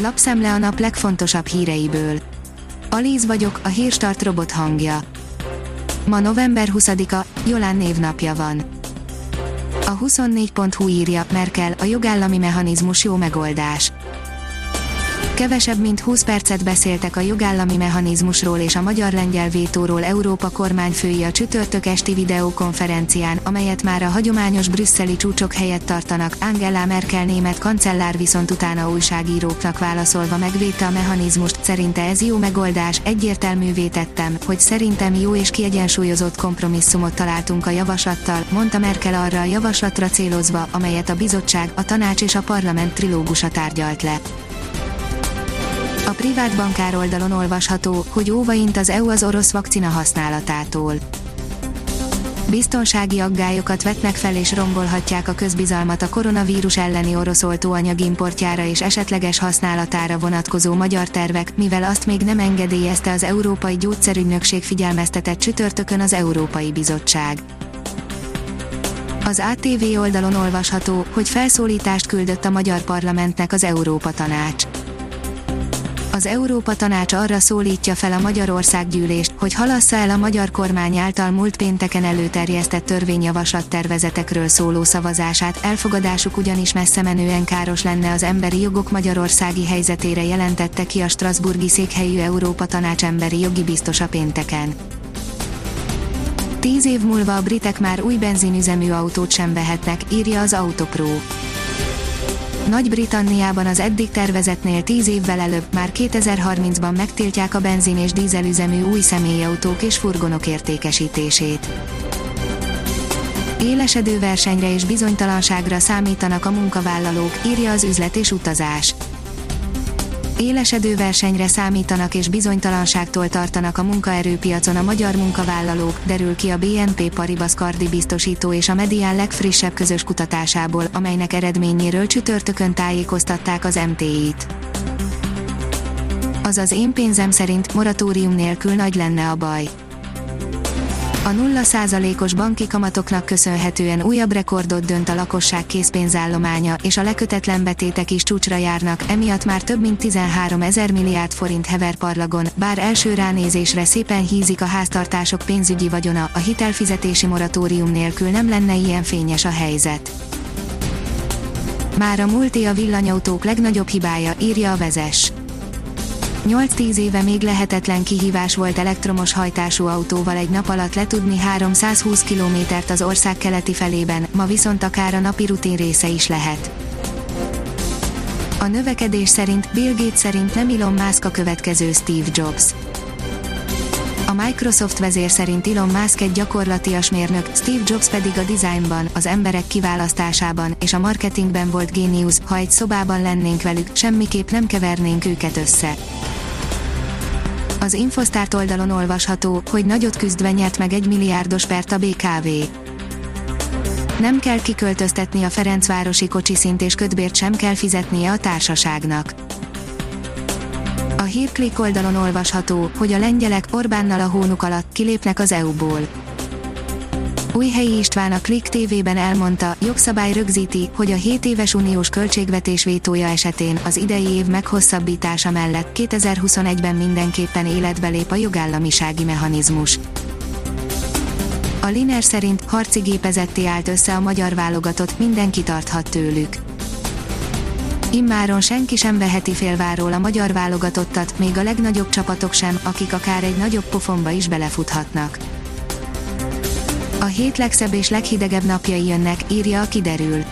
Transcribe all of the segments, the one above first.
Lapszemle a nap legfontosabb híreiből. Alíz vagyok, a hírstart robot hangja. Ma november 20-a, Jolán névnapja van. A 24.hu írja, Merkel, a jogállami mechanizmus jó megoldás. Kevesebb mint 20 percet beszéltek a jogállami mechanizmusról és a magyar-lengyel vétóról Európa kormányfői a csütörtök esti videokonferencián, amelyet már a hagyományos brüsszeli csúcsok helyett tartanak. Angela Merkel német kancellár viszont utána újságíróknak válaszolva megvédte a mechanizmust, szerinte ez jó megoldás, egyértelművé tettem, hogy szerintem jó és kiegyensúlyozott kompromisszumot találtunk a javaslattal, mondta Merkel arra a javaslatra célozva, amelyet a bizottság, a tanács és a parlament trilógusa tárgyalt le. A privát bankár oldalon olvasható, hogy óvaint az EU az orosz vakcina használatától. Biztonsági aggályokat vetnek fel és rombolhatják a közbizalmat a koronavírus elleni orosz oltóanyag importjára és esetleges használatára vonatkozó magyar tervek, mivel azt még nem engedélyezte az Európai Gyógyszerügynökség figyelmeztetett csütörtökön az Európai Bizottság. Az ATV oldalon olvasható, hogy felszólítást küldött a magyar parlamentnek az Európa Tanács az Európa Tanács arra szólítja fel a Magyarországgyűlést, hogy halassza el a magyar kormány által múlt pénteken előterjesztett törvényjavaslat tervezetekről szóló szavazását, elfogadásuk ugyanis messze menően káros lenne az emberi jogok magyarországi helyzetére jelentette ki a Strasburgi székhelyű Európa Tanács emberi jogi biztosa pénteken. Tíz év múlva a britek már új benzinüzemű autót sem vehetnek, írja az Autopro. Nagy-Britanniában az eddig tervezetnél 10 évvel előbb, már 2030-ban megtiltják a benzin és dízelüzemű új személyautók és furgonok értékesítését. Élesedő versenyre és bizonytalanságra számítanak a munkavállalók, írja az üzlet és utazás élesedő versenyre számítanak és bizonytalanságtól tartanak a munkaerőpiacon a magyar munkavállalók, derül ki a BNP Paribas Kardi biztosító és a Medián legfrissebb közös kutatásából, amelynek eredményéről csütörtökön tájékoztatták az MTI-t. Azaz én pénzem szerint moratórium nélkül nagy lenne a baj a 0%-os banki kamatoknak köszönhetően újabb rekordot dönt a lakosság készpénzállománya, és a lekötetlen betétek is csúcsra járnak, emiatt már több mint 13 ezer milliárd forint hever parlagon, bár első ránézésre szépen hízik a háztartások pénzügyi vagyona, a hitelfizetési moratórium nélkül nem lenne ilyen fényes a helyzet. Már a múlté a villanyautók legnagyobb hibája, írja a vezes 8-10 éve még lehetetlen kihívás volt elektromos hajtású autóval egy nap alatt letudni 320 kilométert az ország keleti felében, ma viszont akár a napi rutin része is lehet. A növekedés szerint, Bill Gates szerint nem Elon Musk a következő Steve Jobs. A Microsoft vezér szerint Elon Musk egy gyakorlatias mérnök, Steve Jobs pedig a designban, az emberek kiválasztásában és a marketingben volt géniusz, ha egy szobában lennénk velük, semmiképp nem kevernénk őket össze. Az Infosztárt oldalon olvasható, hogy nagyot küzdve nyert meg egy milliárdos pert a BKV. Nem kell kiköltöztetni a Ferencvárosi kocsiszint és ködbért sem kell fizetnie a társaságnak. A hírklik oldalon olvasható, hogy a lengyelek Orbánnal a hónuk alatt kilépnek az EU-ból. Újhelyi István a Klik TV-ben elmondta, jogszabály rögzíti, hogy a 7 éves uniós költségvetés vétója esetén az idei év meghosszabbítása mellett 2021-ben mindenképpen életbe lép a jogállamisági mechanizmus. A Liner szerint harci gépezetté állt össze a magyar válogatott, mindenki tarthat tőlük. Immáron senki sem veheti félváról a magyar válogatottat, még a legnagyobb csapatok sem, akik akár egy nagyobb pofonba is belefuthatnak. A hét legszebb és leghidegebb napjai jönnek, írja a kiderül.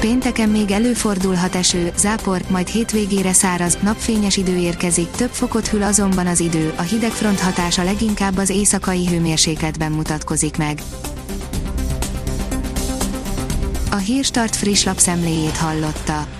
Pénteken még előfordulhat eső, zápor, majd hétvégére száraz, napfényes idő érkezik, több fokot hűl azonban az idő, a hidegfront hatása leginkább az éjszakai hőmérsékletben mutatkozik meg. A Hírstart friss lapszemléjét hallotta.